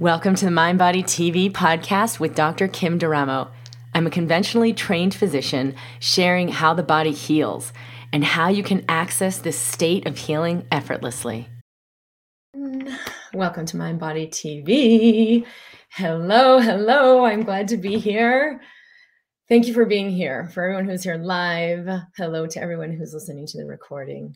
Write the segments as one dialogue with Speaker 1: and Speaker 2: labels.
Speaker 1: Welcome to the Mind Body TV podcast with Dr. Kim D'Eramo. I'm a conventionally trained physician sharing how the body heals and how you can access this state of healing effortlessly. Welcome to Mind Body TV. Hello, hello. I'm glad to be here. Thank you for being here. For everyone who's here live, hello to everyone who's listening to the recording.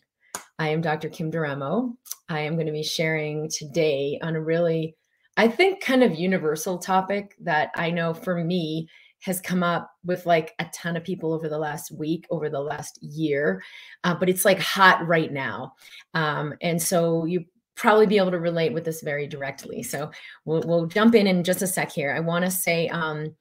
Speaker 1: I am Dr. Kim D'Eramo. I am going to be sharing today on a really, I think, kind of universal topic that I know for me has come up with like a ton of people over the last week, over the last year, uh, but it's like hot right now. Um, and so you probably be able to relate with this very directly. So we'll, we'll jump in in just a sec here. I want to say, um,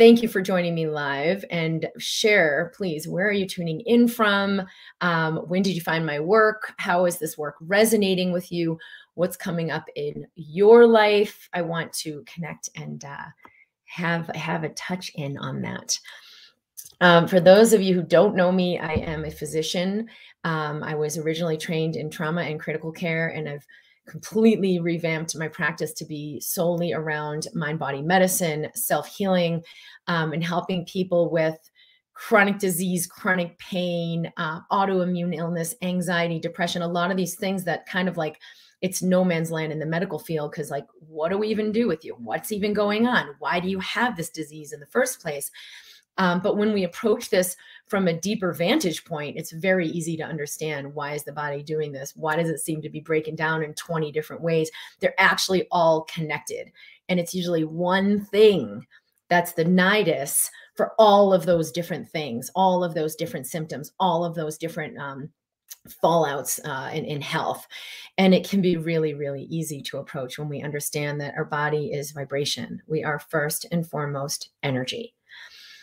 Speaker 1: thank you for joining me live and share please where are you tuning in from um, when did you find my work how is this work resonating with you what's coming up in your life. I want to connect and uh, have have a touch in on that. Um, for those of you who don't know me i am a physician. Um, i was originally trained in trauma and critical care and i've completely revamped my practice to be solely around mind body medicine, self healing, um, and helping people with chronic disease, chronic pain, uh, autoimmune illness, anxiety, depression, a lot of these things that kind of like it's no man's land in the medical field because like what do we even do with you what's even going on why do you have this disease in the first place um, but when we approach this from a deeper vantage point, it's very easy to understand why is the body doing this? Why does it seem to be breaking down in 20 different ways? They're actually all connected. And it's usually one thing that's the nidus for all of those different things, all of those different symptoms, all of those different um, fallouts uh, in, in health. And it can be really, really easy to approach when we understand that our body is vibration. We are first and foremost energy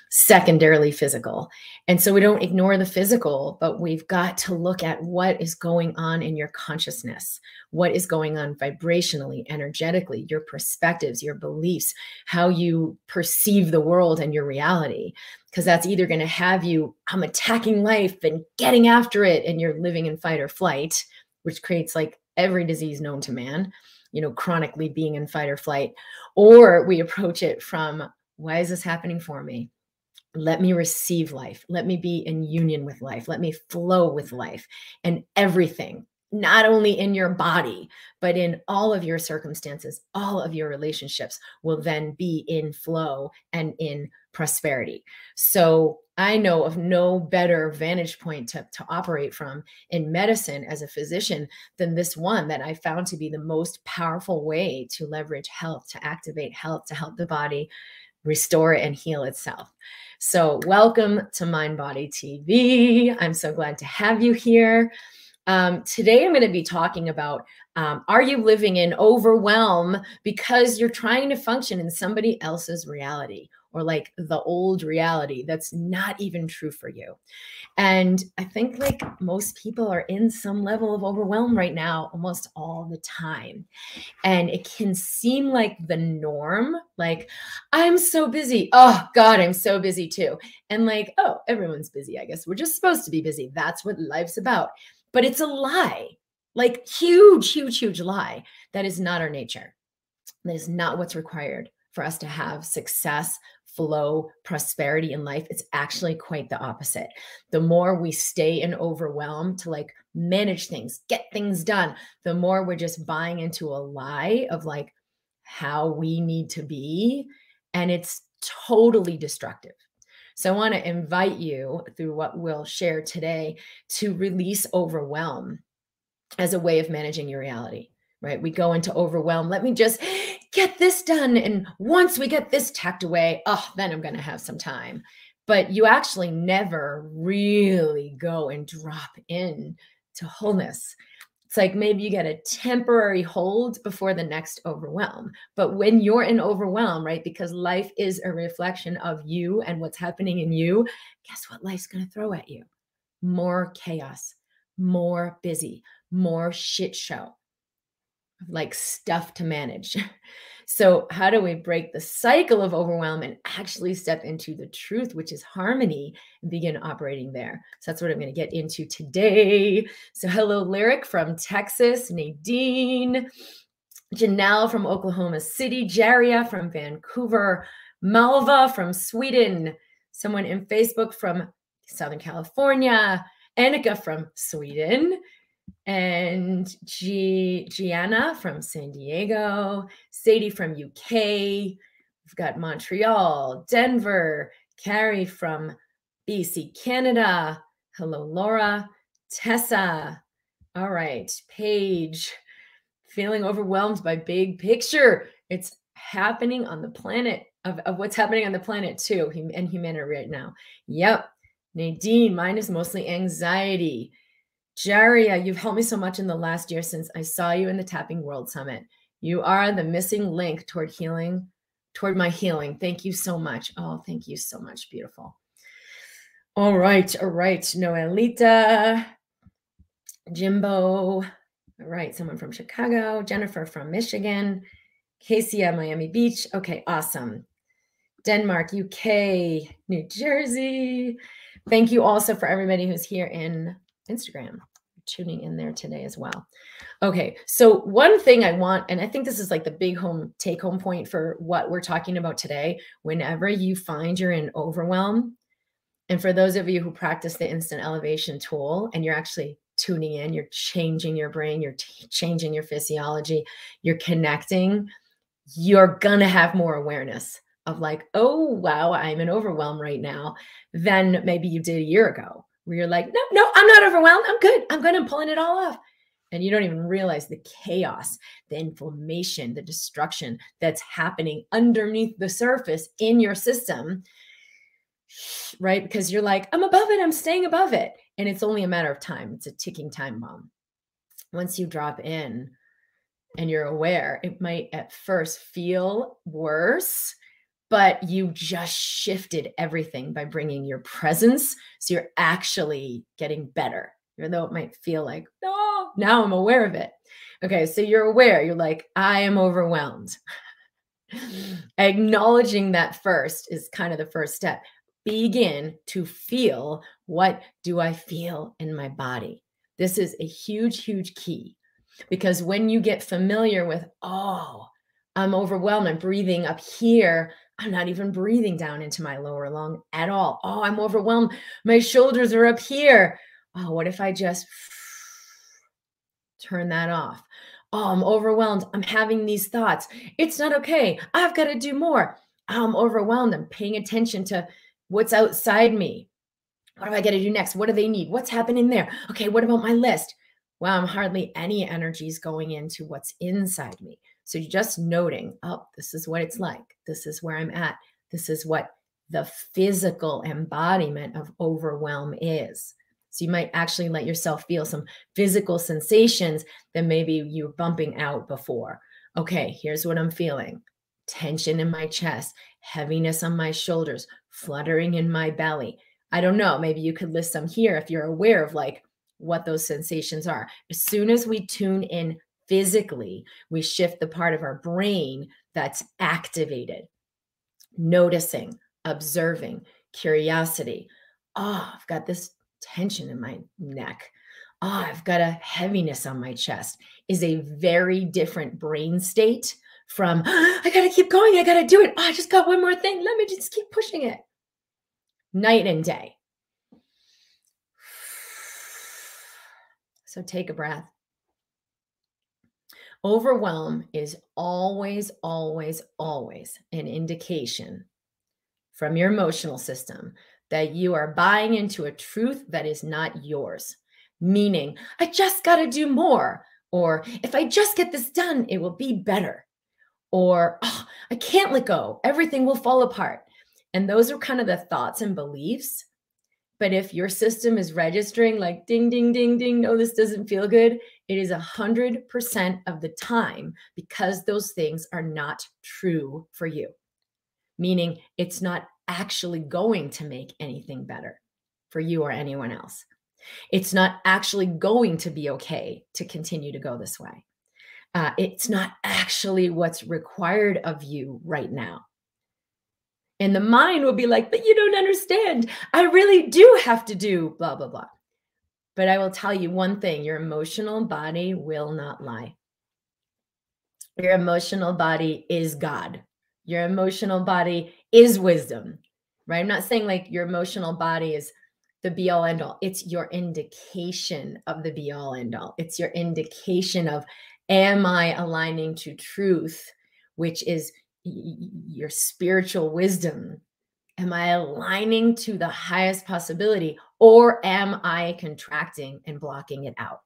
Speaker 1: secondarily physical. And so we don't ignore the physical, but we've got to look at what is going on in your consciousness, what is going on vibrationally, energetically, your perspectives, your beliefs, how you perceive the world and your reality. Because that's either going to have you, I'm attacking life and getting after it, and you're living in fight or flight, which creates like every disease known to man, you know, chronically being in fight or flight. Or we approach it from, why is this happening for me? Let me receive life. Let me be in union with life. Let me flow with life and everything, not only in your body, but in all of your circumstances, all of your relationships will then be in flow and in prosperity. So I know of no better vantage point to, to operate from in medicine as a physician than this one that I found to be the most powerful way to leverage health, to activate health, to help the body restore and heal itself. So, welcome to Mind Body TV. I'm so glad to have you here. Um, today, I'm going to be talking about um, are you living in overwhelm because you're trying to function in somebody else's reality? Or like the old reality that's not even true for you. And I think like most people are in some level of overwhelm right now almost all the time. And it can seem like the norm, like I'm so busy. Oh god, I'm so busy too. And like, oh, everyone's busy. I guess we're just supposed to be busy. That's what life's about. But it's a lie. Like huge huge huge lie. That is not our nature. That is not what's required for us to have success, flow, prosperity in life, it's actually quite the opposite. The more we stay in overwhelm to like manage things, get things done, the more we're just buying into a lie of like how we need to be. And it's totally destructive. So I want to invite you through what we'll share today to release overwhelm as a way of managing your reality right? We go into overwhelm. Let me just get this done. And once we get this tacked away, oh, then I'm going to have some time. But you actually never really go and drop in to wholeness. It's like maybe you get a temporary hold before the next overwhelm. But when you're in overwhelm, right? Because life is a reflection of you and what's happening in you, guess what life's going to throw at you? More chaos, more busy, more shit show like stuff to manage. So, how do we break the cycle of overwhelm and actually step into the truth, which is harmony, and begin operating there? So, that's what I'm going to get into today. So, hello, Lyric from Texas, Nadine. Janelle from Oklahoma City, Jaria from Vancouver, Malva from Sweden, someone in Facebook from Southern California, Annika from Sweden, and G- Gianna from San Diego, Sadie from UK. We've got Montreal, Denver, Carrie from BC, Canada. Hello, Laura, Tessa. All right, Paige. Feeling overwhelmed by big picture. It's happening on the planet of, of what's happening on the planet too, and humanity right now. Yep. Nadine, mine is mostly anxiety. Jaria, uh, you've helped me so much in the last year since I saw you in the Tapping World Summit. You are the missing link toward healing, toward my healing. Thank you so much. Oh, thank you so much. Beautiful. All right. All right. Noelita, Jimbo. All right. Someone from Chicago, Jennifer from Michigan, Casey at Miami Beach. Okay. Awesome. Denmark, UK, New Jersey. Thank you also for everybody who's here in Instagram tuning in there today as well. Okay, so one thing I want, and I think this is like the big home take home point for what we're talking about today. Whenever you find you're in overwhelm, and for those of you who practice the instant elevation tool and you're actually tuning in, you're changing your brain, you're changing your physiology, you're connecting, you're gonna have more awareness of like, oh, wow, I'm in overwhelm right now than maybe you did a year ago where you're like, no, no, I'm not overwhelmed. I'm good. I'm good. I'm pulling it all off. And you don't even realize the chaos, the inflammation, the destruction that's happening underneath the surface in your system, right? Because you're like, I'm above it. I'm staying above it. And it's only a matter of time. It's a ticking time bomb. Once you drop in and you're aware, it might at first feel worse but you just shifted everything by bringing your presence. So you're actually getting better, even though it might feel like, no, now I'm aware of it. Okay, so you're aware, you're like, I am overwhelmed. Mm. Acknowledging that first is kind of the first step. Begin to feel what do I feel in my body? This is a huge, huge key because when you get familiar with, oh, I'm overwhelmed, I'm breathing up here, I'm not even breathing down into my lower lung at all. Oh, I'm overwhelmed. My shoulders are up here. Oh, what if I just turn that off? Oh, I'm overwhelmed. I'm having these thoughts. It's not okay. I've got to do more. I'm overwhelmed. I'm paying attention to what's outside me. What do I got to do next? What do they need? What's happening there? Okay, what about my list? Well, I'm hardly any energies going into what's inside me. So you're just noting, oh, this is what it's like. This is where I'm at. This is what the physical embodiment of overwhelm is. So you might actually let yourself feel some physical sensations that maybe you were bumping out before. Okay, here's what I'm feeling tension in my chest, heaviness on my shoulders, fluttering in my belly. I don't know. Maybe you could list some here if you're aware of like what those sensations are. As soon as we tune in physically, we shift the part of our brain that's activated, noticing, observing, curiosity. Oh, I've got this tension in my neck. Oh, I've got a heaviness on my chest is a very different brain state from, oh, I got to keep going. I got to do it. Oh, I just got one more thing. Let me just keep pushing it. Night and day. So take a breath. Overwhelm is always, always, always an indication from your emotional system that you are buying into a truth that is not yours. Meaning, I just got to do more. Or if I just get this done, it will be better. Or oh, I can't let go, everything will fall apart. And those are kind of the thoughts and beliefs but if your system is registering like ding, ding, ding, ding, no, this doesn't feel good, it is a 100% of the time because those things are not true for you, meaning it's not actually going to make anything better for you or anyone else. It's not actually going to be okay to continue to go this way. Uh, it's not actually what's required of you right now. And the mind will be like, but you don't understand. I really do have to do blah, blah, blah. But I will tell you one thing your emotional body will not lie. Your emotional body is God. Your emotional body is wisdom, right? I'm not saying like your emotional body is the be all end all. It's your indication of the be all end all. It's your indication of, am I aligning to truth, which is your spiritual wisdom? Am I aligning to the highest possibility or am I contracting and blocking it out?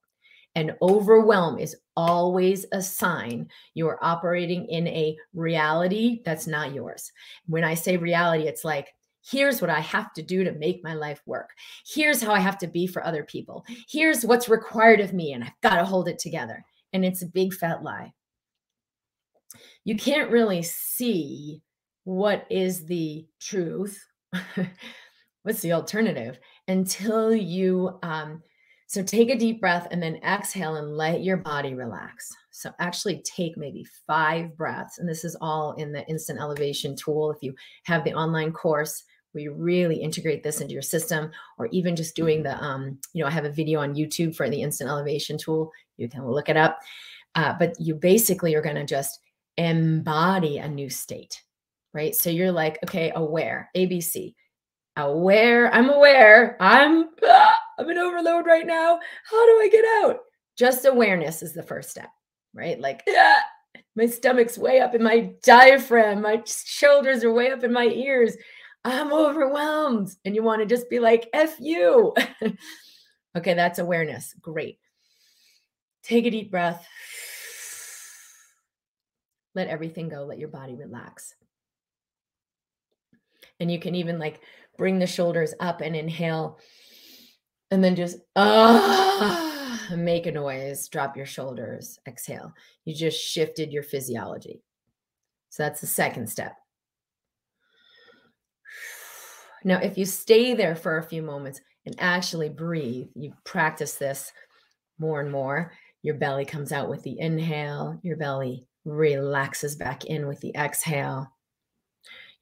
Speaker 1: And overwhelm is always a sign you're operating in a reality that's not yours. When I say reality, it's like, here's what I have to do to make my life work. Here's how I have to be for other people. Here's what's required of me, and I've got to hold it together. And it's a big fat lie. You can't really see what is the truth. What's the alternative until you um, so take a deep breath and then exhale and let your body relax. So actually take maybe five breaths. And this is all in the instant elevation tool. If you have the online course, we really integrate this into your system, or even just doing the, um, you know, I have a video on YouTube for the instant elevation tool. You can look it up. Uh, but you basically are going to just embody a new state, right? So you're like, okay, aware, ABC, aware, I'm aware, I'm. Ah! I'm in overload right now. How do I get out? Just awareness is the first step, right? Like, yeah, my stomach's way up in my diaphragm, my shoulders are way up in my ears. I'm overwhelmed. And you want to just be like, F you. okay, that's awareness. Great. Take a deep breath. Let everything go. Let your body relax. And you can even like bring the shoulders up and inhale and then just ah, make a noise, drop your shoulders, exhale. You just shifted your physiology. So that's the second step. Now, if you stay there for a few moments and actually breathe, you practice this more and more. Your belly comes out with the inhale, your belly relaxes back in with the exhale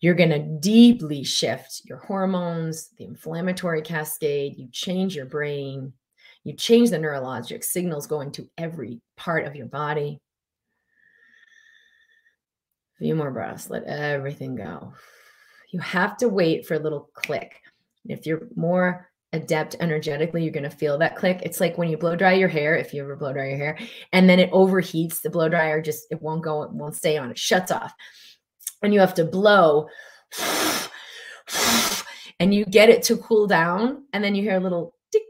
Speaker 1: you're going to deeply shift your hormones, the inflammatory cascade. You change your brain. You change the neurologic signals going to every part of your body. A few more breaths. Let everything go. You have to wait for a little click. If you're more adept energetically, you're going to feel that click. It's like when you blow dry your hair, if you ever blow dry your hair, and then it overheats, the blow dryer just, it won't go, it won't stay on, it shuts off. And you have to blow and you get it to cool down and then you hear a little tick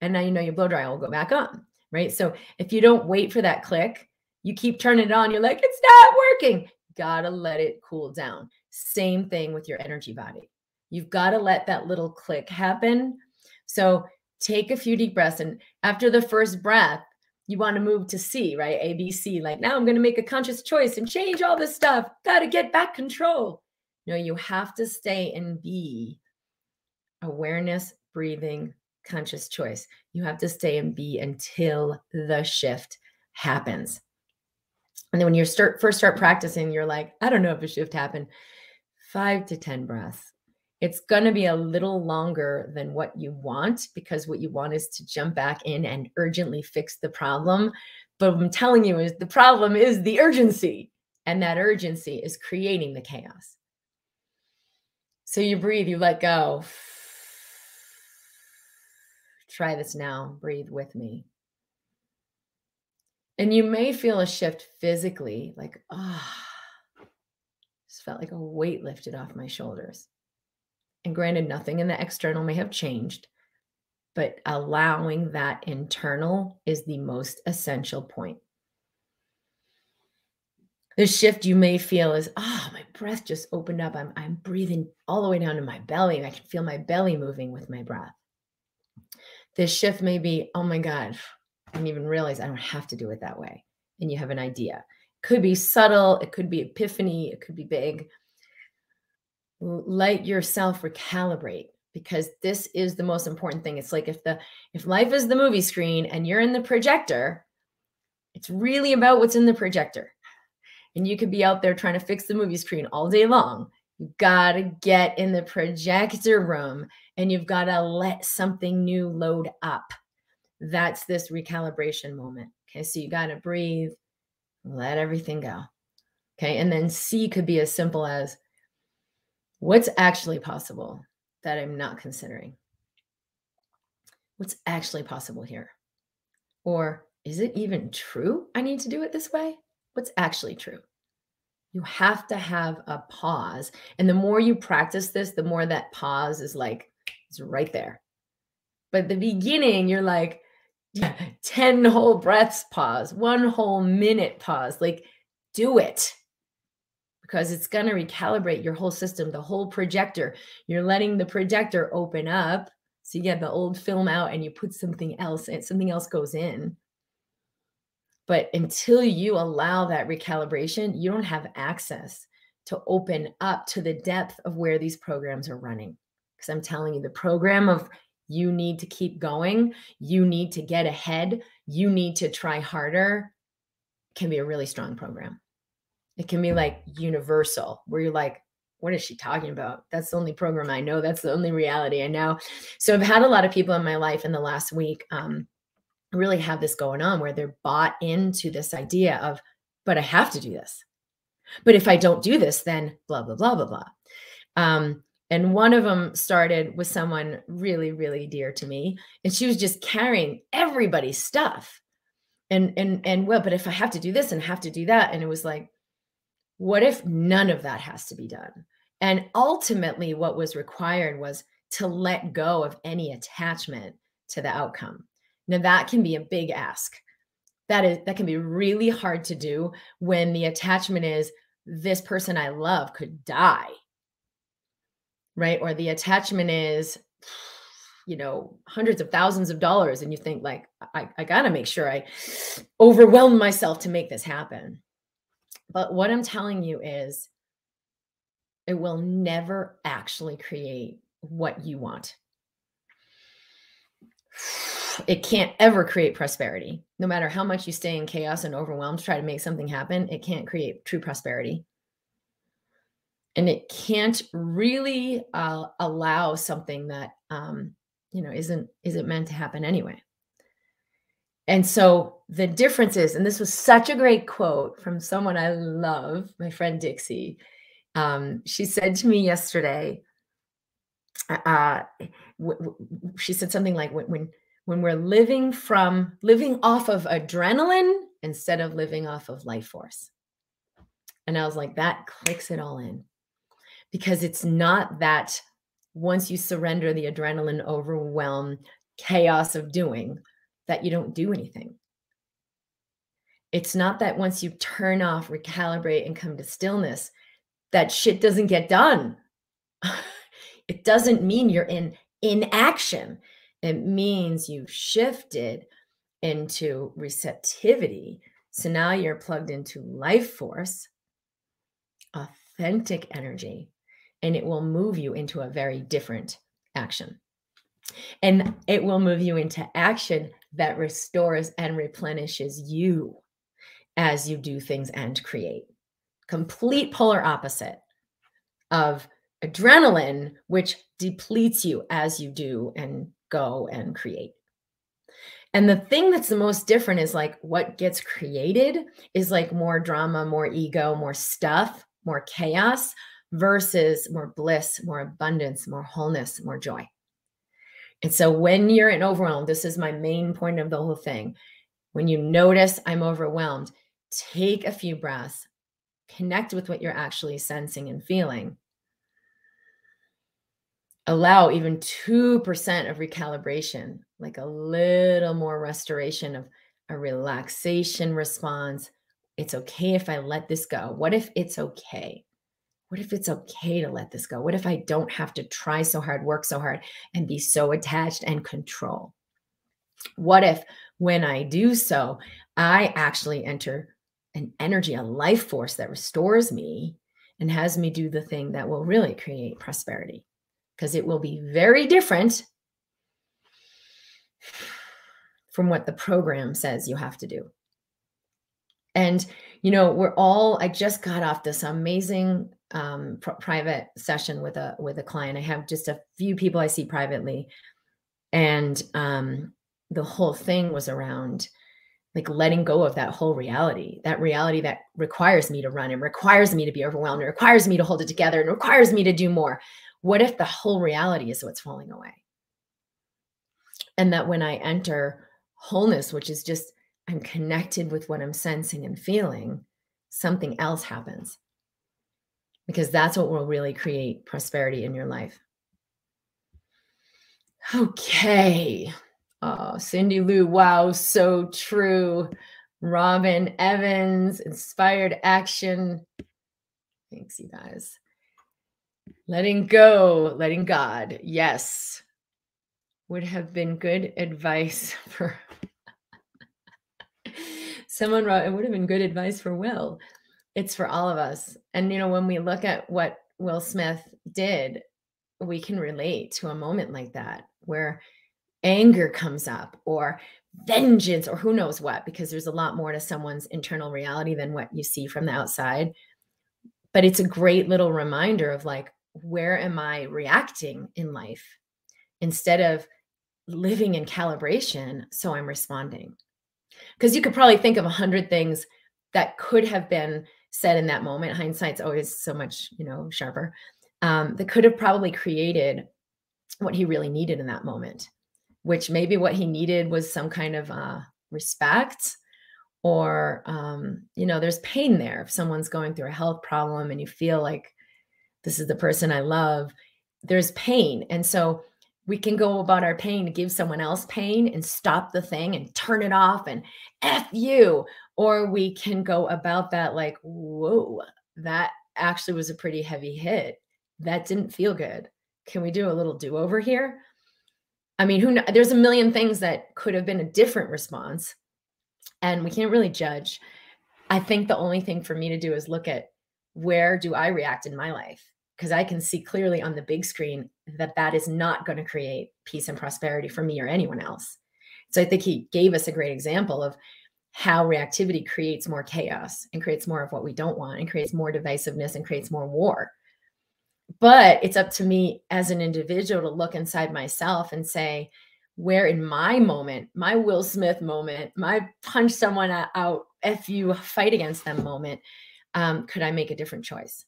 Speaker 1: and now you know your blow dryer will go back on right? So if you don't wait for that click you keep turning it on you're like it's not working. Gotta let it cool down. Same thing with your energy body you've got to let that little click happen so take a few deep breaths and after the first breath you want to move to C, right? ABC. Like now I'm going to make a conscious choice and change all this stuff. Got to get back control. No, you have to stay in B. Awareness, breathing, conscious choice. You have to stay in B until the shift happens. And then when you start first start practicing, you're like, I don't know if a shift happened. Five to 10 breaths it's going to be a little longer than what you want because what you want is to jump back in and urgently fix the problem. But I'm telling you is the problem is the urgency, and that urgency is creating the chaos. So you breathe, you let go. Try this now. Breathe with me. And you may feel a shift physically, like, ah, oh, just felt like a weight lifted off my shoulders. And granted, nothing in the external may have changed, but allowing that internal is the most essential point. The shift you may feel is, oh, my breath just opened up. I'm, I'm breathing all the way down to my belly. I can feel my belly moving with my breath. This shift may be, oh my God, I didn't even realize I don't have to do it that way. And you have an idea. It could be subtle, it could be epiphany, it could be big let yourself recalibrate because this is the most important thing it's like if the if life is the movie screen and you're in the projector it's really about what's in the projector and you could be out there trying to fix the movie screen all day long you got to get in the projector room and you've got to let something new load up that's this recalibration moment okay so you got to breathe let everything go. Okay. And then C could be as simple as what's actually possible that I'm not considering? What's actually possible here? Or is it even true I need to do it this way? What's actually true? You have to have a pause. And the more you practice this, the more that pause is like, it's right there. But the beginning, you're like, 10 whole breaths pause, one whole minute pause. Like, do it because it's going to recalibrate your whole system, the whole projector. You're letting the projector open up. So you get the old film out and you put something else and something else goes in. But until you allow that recalibration, you don't have access to open up to the depth of where these programs are running. Because I'm telling you, the program of you need to keep going, you need to get ahead, you need to try harder can be a really strong program. It can be like universal, where you're like, what is she talking about? That's the only program I know. That's the only reality I know. So I've had a lot of people in my life in the last week um, really have this going on where they're bought into this idea of, but I have to do this. But if I don't do this, then blah, blah, blah, blah, blah. Um, and one of them started with someone really, really dear to me. And she was just carrying everybody's stuff. And and and well, but if I have to do this and have to do that, and it was like, what if none of that has to be done? And ultimately, what was required was to let go of any attachment to the outcome. Now that can be a big ask. That is that can be really hard to do when the attachment is this person I love could die. Right? Or the attachment is you know hundreds of thousands of dollars and you think like I, I got to make sure i overwhelm myself to make this happen but what i'm telling you is it will never actually create what you want it can't ever create prosperity. No matter how much you stay in chaos and overwhelmed to try to make something happen, it can't create true prosperity. And it can't really uh, allow something that um, you know isn't isn't meant to happen anyway. And so the difference is, and this was such a great quote from someone I love, my friend Dixie. Um, she said to me yesterday, uh, w- she said something like, when, when when we're living from living off of adrenaline instead of living off of life force. And I was like, that clicks it all in because it's not that once you surrender the adrenaline overwhelm chaos of doing that you don't do anything. It's not that once you turn off, recalibrate, and come to stillness, that shit doesn't get done. it doesn't mean you're in inaction. It means you've shifted into receptivity. So now you're plugged into life force, authentic energy, and it will move you into a very different action. And it will move you into action that restores and replenishes you as you do things and create. Complete polar opposite of adrenaline, which depletes you as you do and go and create. And the thing that's the most different is like what gets created is like more drama, more ego, more stuff, more chaos versus more bliss, more abundance, more wholeness, more joy. And so when you're in overwhelm, this is my main point of the whole thing. When you notice I'm overwhelmed, take a few breaths, connect with what you're actually sensing and feeling, allow even 2% of recalibration, like a little more restoration of a relaxation response. It's okay if I let this go. What if it's okay? What if it's okay to let this go? What if I don't have to try so hard, work so hard, and be so attached and control? What if when I do so, I actually enter an energy, a life force that restores me and has me do the thing that will really create prosperity? because it will be very different from what the program says you have to do. And, you know, we're all, I just got off this amazing um, pr- private session with a, with a client. I have just a few people I see privately. And um, the whole thing was around like letting go of that whole reality, that reality that requires me to run and requires me to be overwhelmed, and requires me to hold it together and requires me to do more. What if the whole reality is what's falling away? And that when I enter wholeness, which is just I'm connected with what I'm sensing and feeling, something else happens. Because that's what will really create prosperity in your life. Okay. Oh, Cindy Lou, wow, so true. Robin Evans, inspired action. Thanks, you guys. Letting go, letting God. Yes. Would have been good advice for someone wrote, it would have been good advice for Will. It's for all of us. And, you know, when we look at what Will Smith did, we can relate to a moment like that where anger comes up or vengeance or who knows what, because there's a lot more to someone's internal reality than what you see from the outside. But it's a great little reminder of like, where am I reacting in life instead of living in calibration? So I'm responding. Because you could probably think of a hundred things that could have been said in that moment. Hindsight's always so much, you know, sharper. Um, that could have probably created what he really needed in that moment which maybe what he needed was some kind of uh, respect or um, you know there's pain there if someone's going through a health problem and you feel like this is the person i love there's pain and so we can go about our pain to give someone else pain and stop the thing and turn it off and f you. Or we can go about that like whoa that actually was a pretty heavy hit. That didn't feel good. Can we do a little do-over here? I mean, who there's a million things that could have been a different response, and we can't really judge. I think the only thing for me to do is look at where do I react in my life because I can see clearly on the big screen that that is not going to create peace and prosperity for me or anyone else. So I think he gave us a great example of how reactivity creates more chaos and creates more of what we don't want and creates more divisiveness and creates more war but it's up to me as an individual to look inside myself and say where in my moment my will smith moment my punch someone out if you fight against them moment um, could i make a different choice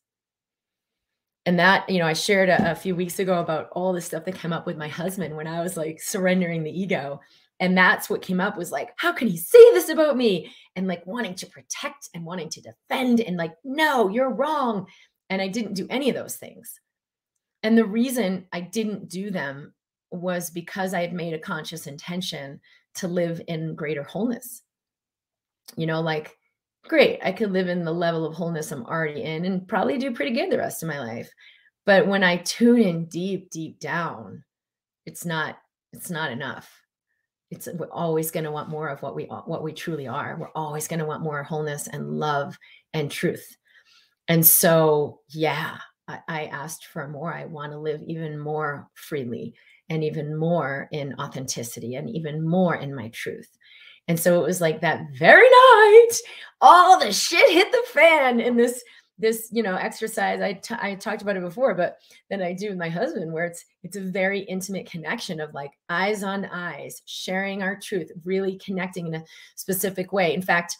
Speaker 1: and that you know i shared a, a few weeks ago about all the stuff that came up with my husband when i was like surrendering the ego and that's what came up was like how can he say this about me and like wanting to protect and wanting to defend and like no you're wrong and I didn't do any of those things. And the reason I didn't do them was because I had made a conscious intention to live in greater wholeness. You know, like, great, I could live in the level of wholeness I'm already in and probably do pretty good the rest of my life. But when I tune in deep, deep down, it's not, it's not enough. It's we're always going to want more of what we what we truly are. We're always going to want more wholeness and love and truth. And so, yeah, I, I asked for more. I want to live even more freely and even more in authenticity and even more in my truth. And so it was like that very night, all the shit hit the fan in this this you know exercise. I, t- I talked about it before but then i do with my husband where it's it's a very intimate connection of like eyes on eyes sharing our truth really connecting in a specific way. In fact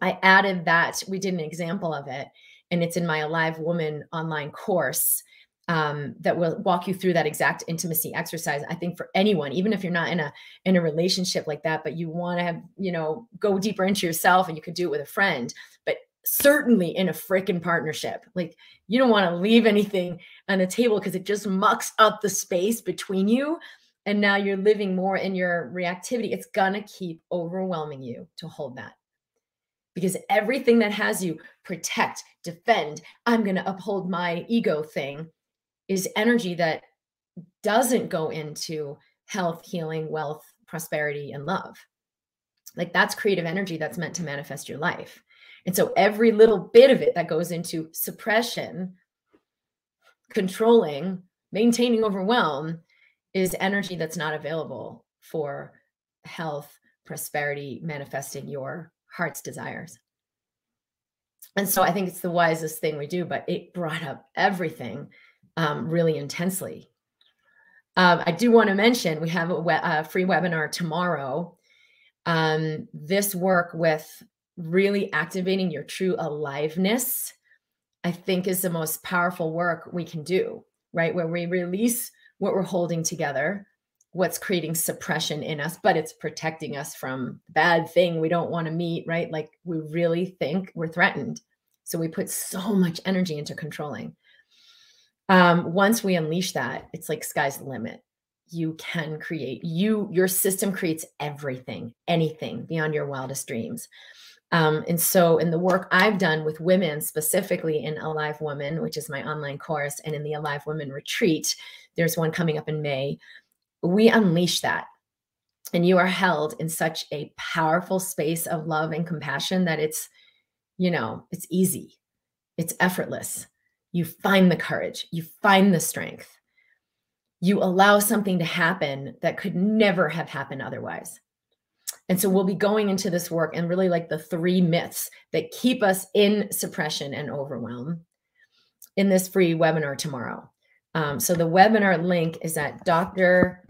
Speaker 1: i added that we did an example of it and it's in my Alive Woman online course um, that will walk you through that exact intimacy exercise. I think for anyone, even if you're not in a in a relationship like that, but you want to have you know go deeper into yourself, and you could do it with a friend, but certainly in a freaking partnership. Like you don't want to leave anything on the table because it just mucks up the space between you. And now you're living more in your reactivity. It's gonna keep overwhelming you to hold that because everything that has you protect, defend, I'm going to uphold my ego thing is energy that doesn't go into health, healing, wealth, prosperity, and love. Like that's creative energy that's meant to manifest your life. And so every little bit of it that goes into suppression, controlling, maintaining overwhelm is energy that's not available for health, prosperity, manifesting your heart's desires. And so I think it's the wisest thing we do, but it brought up everything um, really intensely. Um, I do want to mention we have a, we- a, free webinar tomorrow Um, this work with really activating your true aliveness, I think, is the most powerful work we can do, right? Where we release what we're holding together, what's creating suppression in us, but it's protecting us from bad thing we don't want to meet, right? Like we really think we're threatened. So we put so much energy into controlling. Um, once we unleash that, it's like sky's the limit. You can create, you, your system creates everything, anything beyond your wildest dreams. Um, and so, in the work I've done with women, specifically in Alive Woman, which is my online course, and in the Alive Women retreat, there's one coming up in May. We unleash that. And you are held in such a powerful space of love and compassion that it's, you know, it's easy, it's effortless. You find the courage, you find the strength, you allow something to happen that could never have happened otherwise. And so we'll be going into this work and really like the three myths that keep us in suppression and overwhelm in this free webinar tomorrow. Um, so the webinar link is at drkimd.com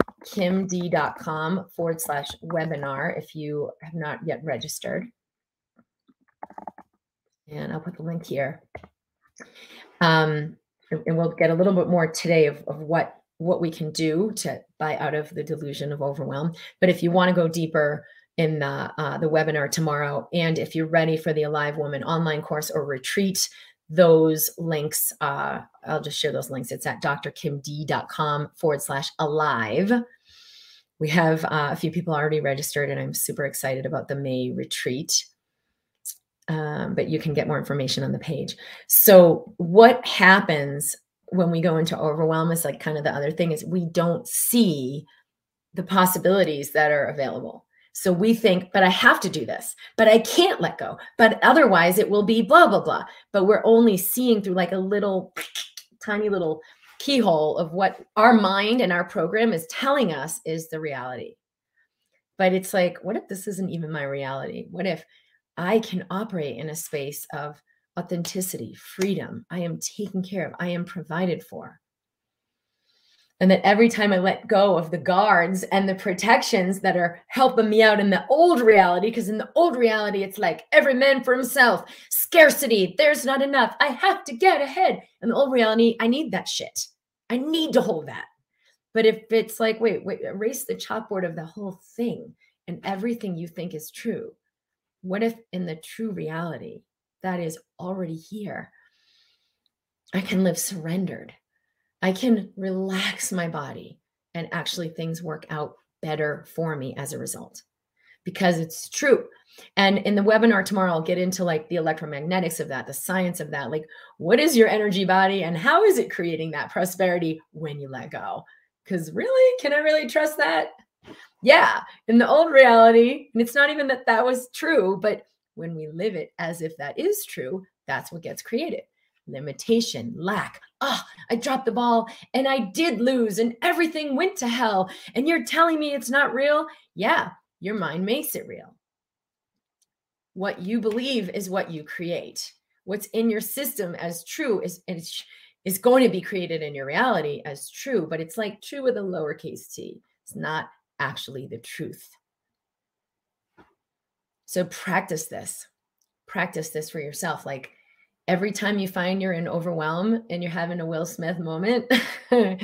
Speaker 1: forward slash webinar if you have not yet registered. And I'll put the link here. Um, and we'll get a little bit more today of, of what what we can do to buy out of the delusion of overwhelm. But if you want to go deeper, in the uh, the webinar tomorrow. And if you're ready for the Alive Woman online course or retreat, those links, uh, I'll just share those links. It's at drkimd.com forward slash alive. We have uh, a few people already registered, and I'm super excited about the May retreat. Um, but you can get more information on the page. So, what happens when we go into overwhelm is like kind of the other thing is we don't see the possibilities that are available so we think, but I have to do this, but I can't let go. But otherwise, it will be blah, blah, blah. But we're only seeing through like a little tiny little keyhole of what our mind and our program is telling us is the reality. But it's like, what if this isn't even my reality? What if I can operate in a space of authenticity, freedom? I am taken care of, I am provided for and that every time I let go of the guards and the protections that are helping me out in the old reality, because in the old reality, it's like every man for himself, scarcity, there's not enough, I have to get ahead. In the old reality, I need that shit. I need to hold that. But if it's like, wait, wait, erase the chalkboard of the whole thing and everything you think is true, what if in the true reality that is already here? I can live surrendered I can relax my body and actually things work out better for me as a result because it's true. And in the webinar tomorrow, I'll get into like the electromagnetics of that, the science of that. Like, what is your energy body and how is it creating that prosperity when you let go? Because really, can I really trust that? Yeah, in the old reality, and it's not even that that was true, but when we live it as if that is true, that's what gets created limitation, lack. Oh, I dropped the ball and I did lose and everything went to hell. And you're telling me it's not real? Yeah, your mind makes it real. What you believe is what you create. What's in your system as true is, is, is going to be created in your reality as true, but it's like true with a lowercase t. It's not actually the truth. So practice this. Practice this for yourself. Like, every time you find you're in overwhelm and you're having a Will Smith moment,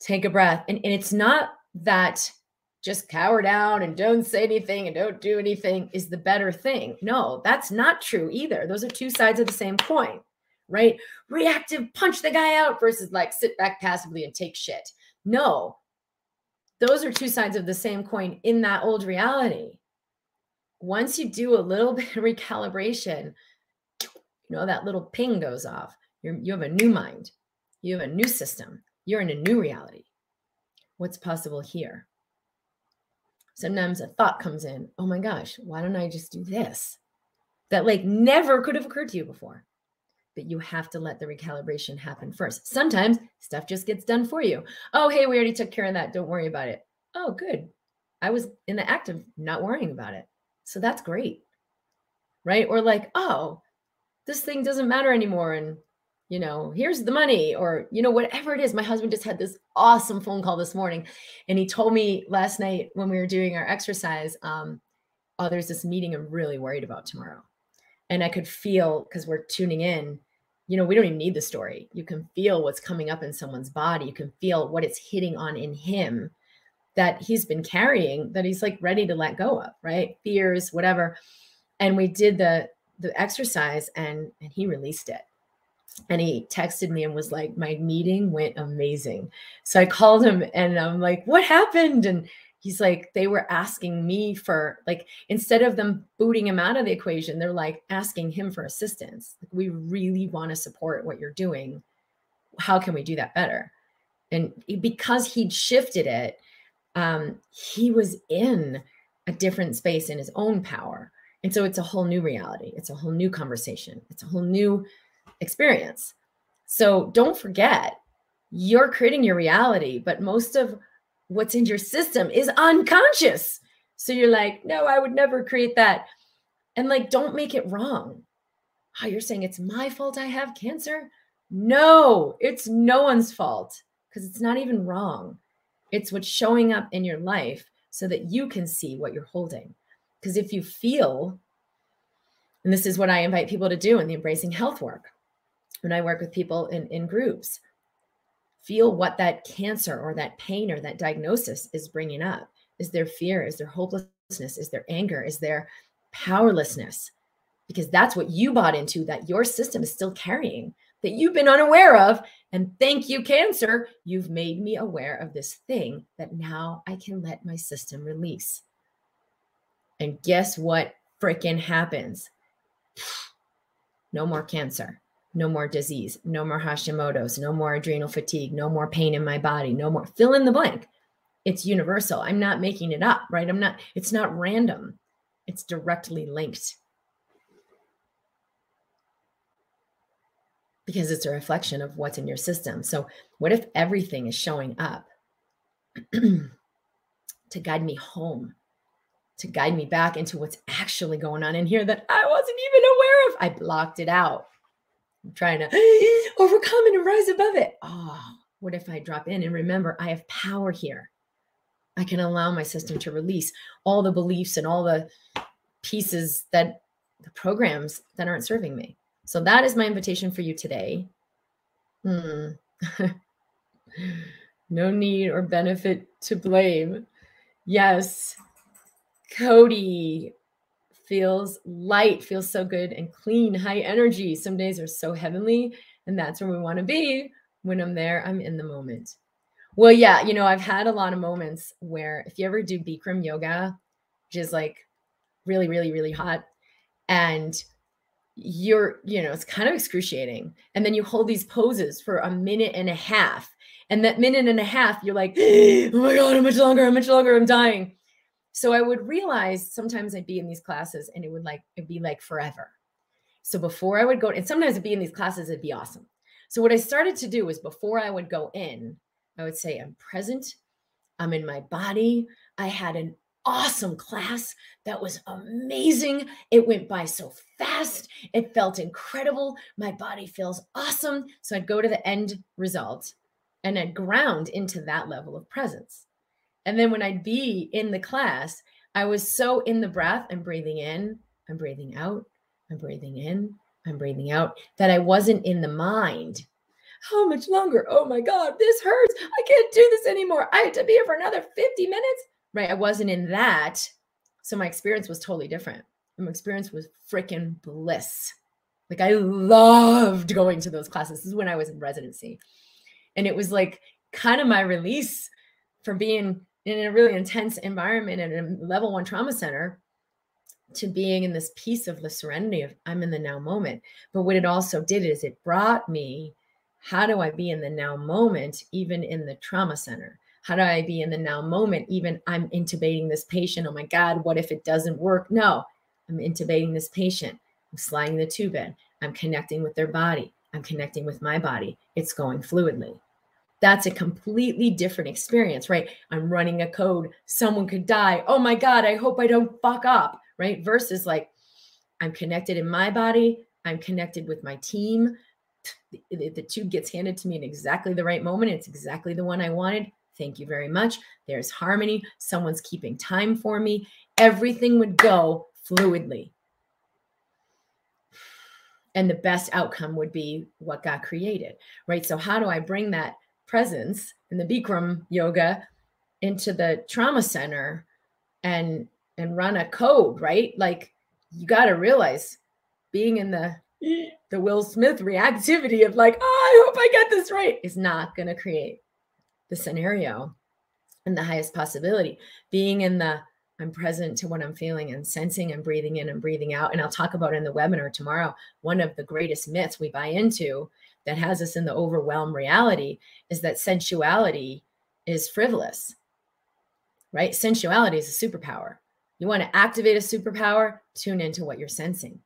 Speaker 1: take a breath. And, and it's not that just cower down and don't say anything and don't do anything is the better thing. No, that's not true either. Those are two sides of the same coin, right? Reactive, punch the guy out versus like sit back passively and take shit. No, those are two sides of the same coin in that old reality. Once you do a little bit of recalibration, you know that little ping goes off. You're, you have a new mind. You have a new system. You're in a new reality. What's possible here? Sometimes a thought comes in oh my gosh why don't i just do this? That like never could have occurred to you before but you have to let the recalibration happen first. Sometimes stuff just gets done for you. Oh hey we already took care of that. Don't worry about it. Oh good. I was in the act of not worrying about it. So that's great. Right? Or like oh this thing doesn't matter anymore and you know, here's the money, or, you know, whatever it is. My husband just had this awesome phone call this morning. And he told me last night when we were doing our exercise, um, oh, there's this meeting I'm really worried about tomorrow. And I could feel because we're tuning in, you know, we don't even need the story. You can feel what's coming up in someone's body. You can feel what it's hitting on in him that he's been carrying that he's like ready to let go of, right? Fears, whatever. And we did the the exercise and and he released it and he texted me and was like my meeting went amazing so i called him and i'm like what happened and he's like they were asking me for like instead of them booting him out of the equation they're like asking him for assistance. Like, we really want to support what you're doing. How can we do that better? And because he'd shifted it um he was in a different space in his own power. And so it's a whole new reality. It's a whole new conversation. It's a whole new experience. So don't forget, you're creating your reality, but most of what's in your system is unconscious. So you're like, no, I would never create that. And like, don't make it wrong. Oh, you're saying it's my fault I have cancer? No, it's no one's fault because it's not even wrong. It's what's showing up in your life so that you can see what you're holding. Because if you feel, and this is what I invite people to do in the embracing health work, when I work with people in, in groups, feel what that cancer or that pain or that diagnosis is bringing up. Is there fear? Is there hopelessness? Is there anger? Is there powerlessness? Because that's what you bought into that your system is still carrying that you've been unaware of. And thank you, cancer. You've made me aware of this thing that now I can let my system release. And guess what freaking happens? No more cancer no more disease, no more Hashimoto's, no more adrenal fatigue, no more pain in my body, no more fill in the blank. It's universal. I'm not making it up, right? I'm not, it's not random, it's directly linked. Because it's a reflection of what's in your system. So, what if everything is showing up to guide me home, to guide me back into what's actually going on in here that I wasn't even aware of? I blocked it out Trying to overcome and rise above it. Oh, what if I drop in and remember I have power here? I can allow my system to release all the beliefs and all the pieces that the programs that aren't serving me. So that is my invitation for you today. Hmm. no need or benefit to blame. Yes. Cody, feels light, feels so good and clean, high energy. Some days are so heavenly, and that's where we want to be. When I'm there, I'm in the moment. Well, yeah, you know, I've had a lot of moments where if you ever do Bikram yoga, which is like really, really, really hot, and you're, you know, it's kind of excruciating. And then you hold these poses for a minute and a half. And that minute and a half, you're like, oh my God, how much longer? How much longer? I'm dying. So I would realize sometimes I'd be in these classes and it would like it'd be like forever. So before I would go, and sometimes it'd be in these classes, it'd be awesome. So what I started to do was before I would go in, I would say, I'm present, I'm in my body. I had an awesome class that was amazing. It went by so fast. It felt incredible. My body feels awesome. So I'd go to the end result and I'd ground into that level of presence. And then when I'd be in the class, I was so in the breath. I'm breathing in, I'm breathing out, I'm breathing in, I'm breathing out that I wasn't in the mind. How much longer? Oh my God, this hurts. I can't do this anymore. I have to be here for another 50 minutes. Right. I wasn't in that. So my experience was totally different. My experience was freaking bliss. Like I loved going to those classes. This is when I was in residency. And it was like kind of my release from being in a really intense environment at a level one trauma center to being in this piece of the serenity of I'm in the now moment. But what it also did is it brought me how do I be in the now moment, even in the trauma center? How do I be in the now moment, even I'm intubating this patient? Oh my God, what if it doesn't work? No, I'm intubating this patient. I'm sliding the tube in. I'm connecting with their body. I'm connecting with my body. It's going fluidly that's a completely different experience, right? I'm running a code, someone could die. Oh my God, I hope I don't fuck up, right? Versus like, I'm connected in my body, I'm connected with my team, the, the tube gets handed to me in exactly the right moment. It's exactly the one I wanted. Thank you very much. There's harmony. Someone's keeping time for me. Everything would go fluidly. And the best outcome would be what got created, right? So, how do I bring that presence in the Bikram yoga into the trauma center and and run a code, right? Like you got to realize being in the the Will Smith reactivity of like, oh, I hope I get this right is not going to create the scenario and the highest possibility. Being in the I'm present to what I'm feeling and sensing and breathing in and breathing out. And I'll talk about in the webinar tomorrow. One of the greatest myths we buy into that has us in the overwhelmed reality is that sensuality is frivolous, right? Sensuality is a superpower. You want to activate a superpower, tune into what you're sensing.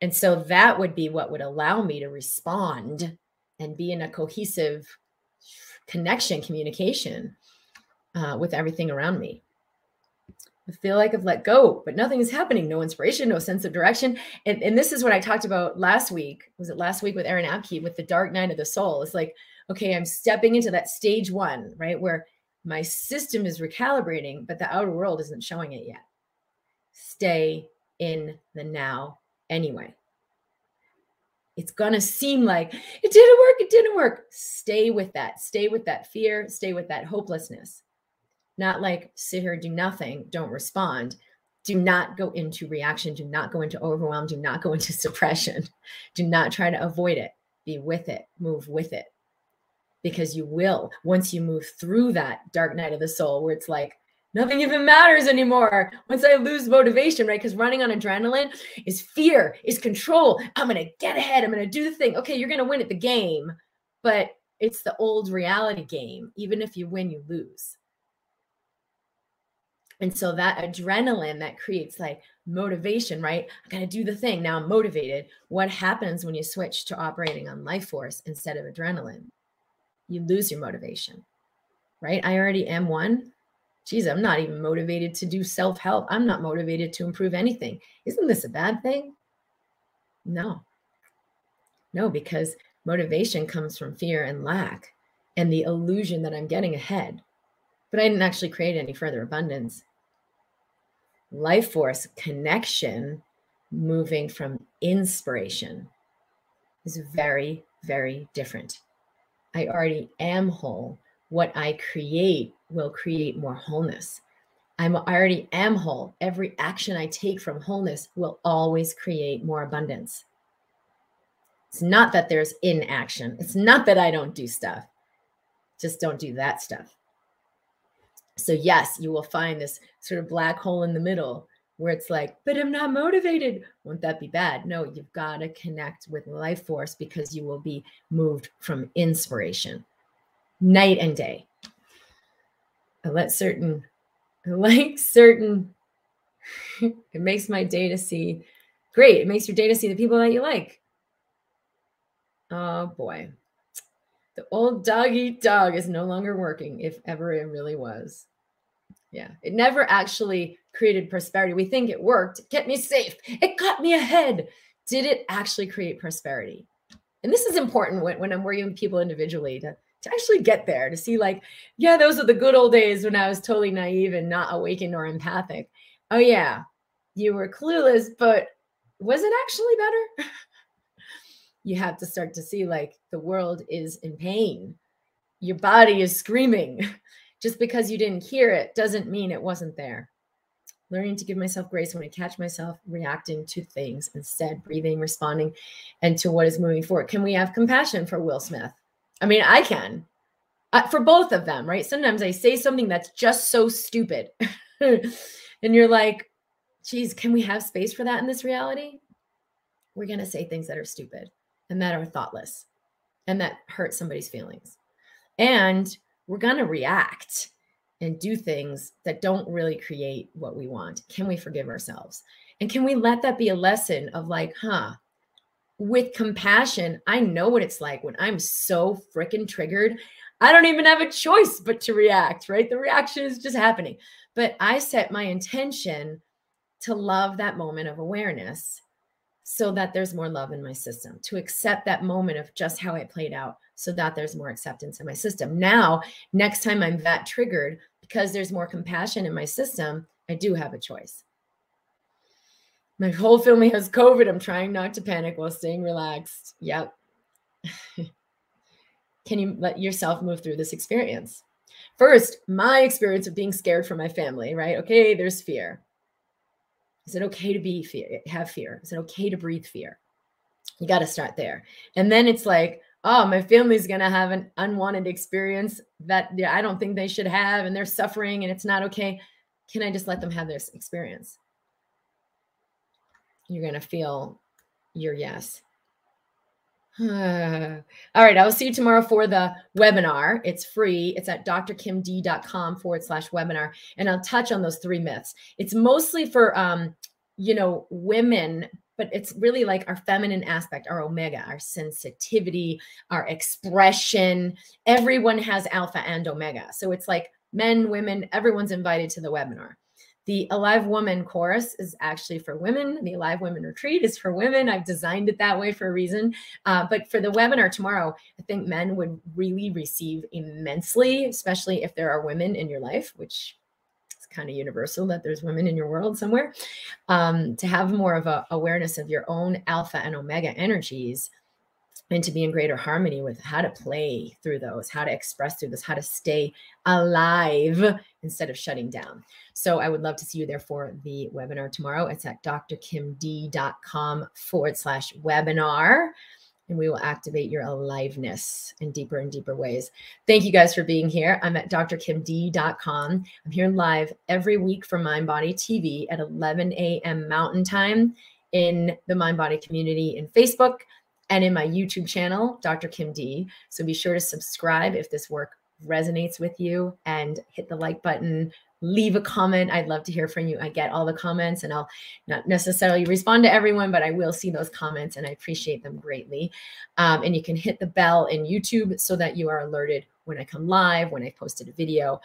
Speaker 1: And so that would be what would allow me to respond and be in a cohesive connection, communication uh, with everything around me. I feel like I've let go, but nothing is happening. No inspiration, no sense of direction. And, and this is what I talked about last week. Was it last week with Aaron Abke with the dark night of the soul? It's like, okay, I'm stepping into that stage one, right? Where my system is recalibrating, but the outer world isn't showing it yet. Stay in the now anyway. It's going to seem like it didn't work. It didn't work. Stay with that. Stay with that fear. Stay with that hopelessness. Not like sit here, do nothing, don't respond. Do not go into reaction. Do not go into overwhelm. Do not go into suppression. Do not try to avoid it. Be with it. Move with it. Because you will, once you move through that dark night of the soul, where it's like, nothing even matters anymore once I lose motivation, right? Because running on adrenaline is fear, is control. I'm going to get ahead. I'm going to do the thing. Okay, you're going to win at the game, but it's the old reality game. Even if you win, you lose. And so that adrenaline that creates like motivation, right? I got to do the thing. Now I'm motivated. What happens when you switch to operating on life force instead of adrenaline? You lose your motivation, right? I already am one geez, I'm not even motivated to do self help. I'm not motivated to improve anything. Isn't this a bad thing? No. No, because motivation comes from fear and lack and the illusion that I'm getting ahead. But I didn't actually create any further abundance. Life force connection, moving from inspiration, is very, very different. I already am whole. What I create will create more wholeness. I'm, I already am whole. Every action I take from wholeness will always create more abundance. It's not that there's inaction. It's not that I don't do stuff. Just don't do that stuff. So, yes, you will find this sort of black hole in the middle where it's like, but I'm not motivated. Won't that be bad? No, you've got to connect with life force because you will be moved from inspiration night and day. I let certain, I like certain, it makes my day to see great. It makes your day to see the people that you like. Oh boy. The old dog eat dog is no longer working, if ever it really was. Yeah, it never actually created prosperity. We think it worked, it kept me safe, it got me ahead. Did it actually create prosperity? And this is important when, when I'm working with people individually to to actually get there to see like yeah those are the good old days when i was totally naive and not awakened or empathic oh yeah you were clueless but was it actually better you have to start to see like the world is in pain. Your body is screaming. Just because you didn't hear it doesn't mean it wasn't there. Learning to give myself grace when i catch myself reacting to things instead breathing responding and to what is moving forward. Can we have compassion for will smith? I mean, I can. Uh, for both of them, right? Sometimes I say something that's just so stupid. and you're like, geez, can we have space for that in this reality? We're going to say things that are stupid and that are thoughtless and that hurt somebody's feelings. And we're going to react and do things that don't really create what we want. Can we forgive ourselves? And can we let that be a lesson of like, huh, with compassion, I know what it's like when I'm so freaking triggered. I don't even have a choice but to react, right? The reaction is just happening. But I set my intention to love that moment of awareness so that there's more love in my system, to accept that moment of just how it played out so that there's more acceptance in my system. Now, next time I'm that triggered, because there's more compassion in my system, I do have a choice. My whole family has COVID. I'm trying not to panic while staying relaxed. Yep. Can you let yourself move through this experience? First, my experience of being scared for my family, right? Okay, there's fear. Is it okay to be fear, have fear? Is it okay to breathe fear? You got to start there. And then it's like, oh, my family's going to have an unwanted experience that I don't think they should have, and they're suffering and it's not okay. Can I just let them have this experience? You're going to feel your yes. All right. I will see you tomorrow for the webinar. It's free. It's at drkimd.com forward slash webinar. And I'll touch on those three myths. It's mostly for, um, you know, women, but it's really like our feminine aspect, our omega, our sensitivity, our expression. Everyone has alpha and omega. So it's like men, women, everyone's invited to the webinar. The Alive Woman course is actually for women. The Alive Women retreat is for women. I've designed it that way for a reason. Uh, but for the webinar tomorrow, I think men would really receive immensely, especially if there are women in your life, which is kind of universal that there's women in your world somewhere. Um, to have more of a awareness of your own alpha and omega energies and to be in greater harmony with how to play through those, how to express through this, how to stay alive instead of shutting down. So I would love to see you there for the webinar tomorrow. It's at drkimd.com forward slash webinar. And we will activate your aliveness in deeper and deeper ways. Thank you guys for being here. I'm at drkimd.com. I'm here live every week for Mind Body TV at 11 a.m. Mountain Time in the Mind Body community in Facebook and in my YouTube channel, Dr. Kim D. So be sure to subscribe if this work resonates with you and hit the like button, leave a comment. I'd love to hear from you. I get all the comments and I'll not necessarily respond to everyone, but I will see those comments and I appreciate them greatly. Um, and you can hit the bell in YouTube so that you are alerted when I come live, when I've posted a video,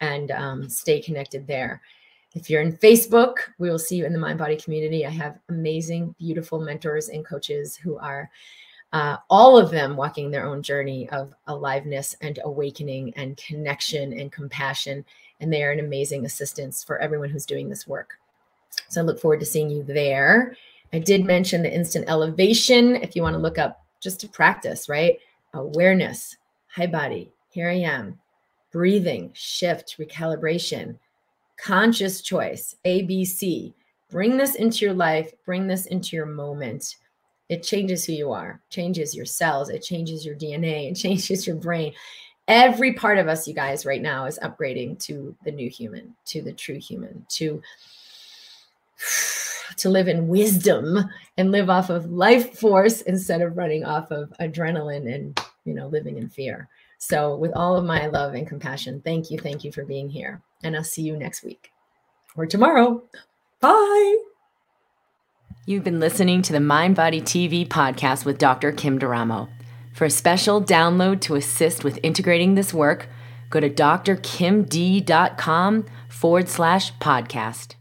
Speaker 1: and um, stay connected there. If you're in Facebook, we will see you in the Mind Body community. I have amazing, beautiful mentors and coaches who are uh, all of them walking their own journey of aliveness and awakening and connection and compassion. And they are an amazing assistance for everyone who's doing this work. So I look forward to seeing you there. I did mention the instant elevation. If you want to look up just to practice, right? Awareness, hi body, here I am, breathing, shift, recalibration conscious choice, ABC. Bring this into your life, bring this into your moment. It changes who you are, changes your cells, it changes your DNA, it changes your brain. Every part of us, you guys, right now is upgrading to the new human, to the true human, to to live in wisdom and live off of life force instead of running off of adrenaline and you know living in fear. So, with all of my love and compassion, thank you, thank you for being here. And I'll see you next week or tomorrow. Bye.
Speaker 2: You've been listening to the Mind Body TV podcast with Dr. Kim D'Eramo. For a special download to assist with integrating this work, go to drkimd.com forward slash podcast.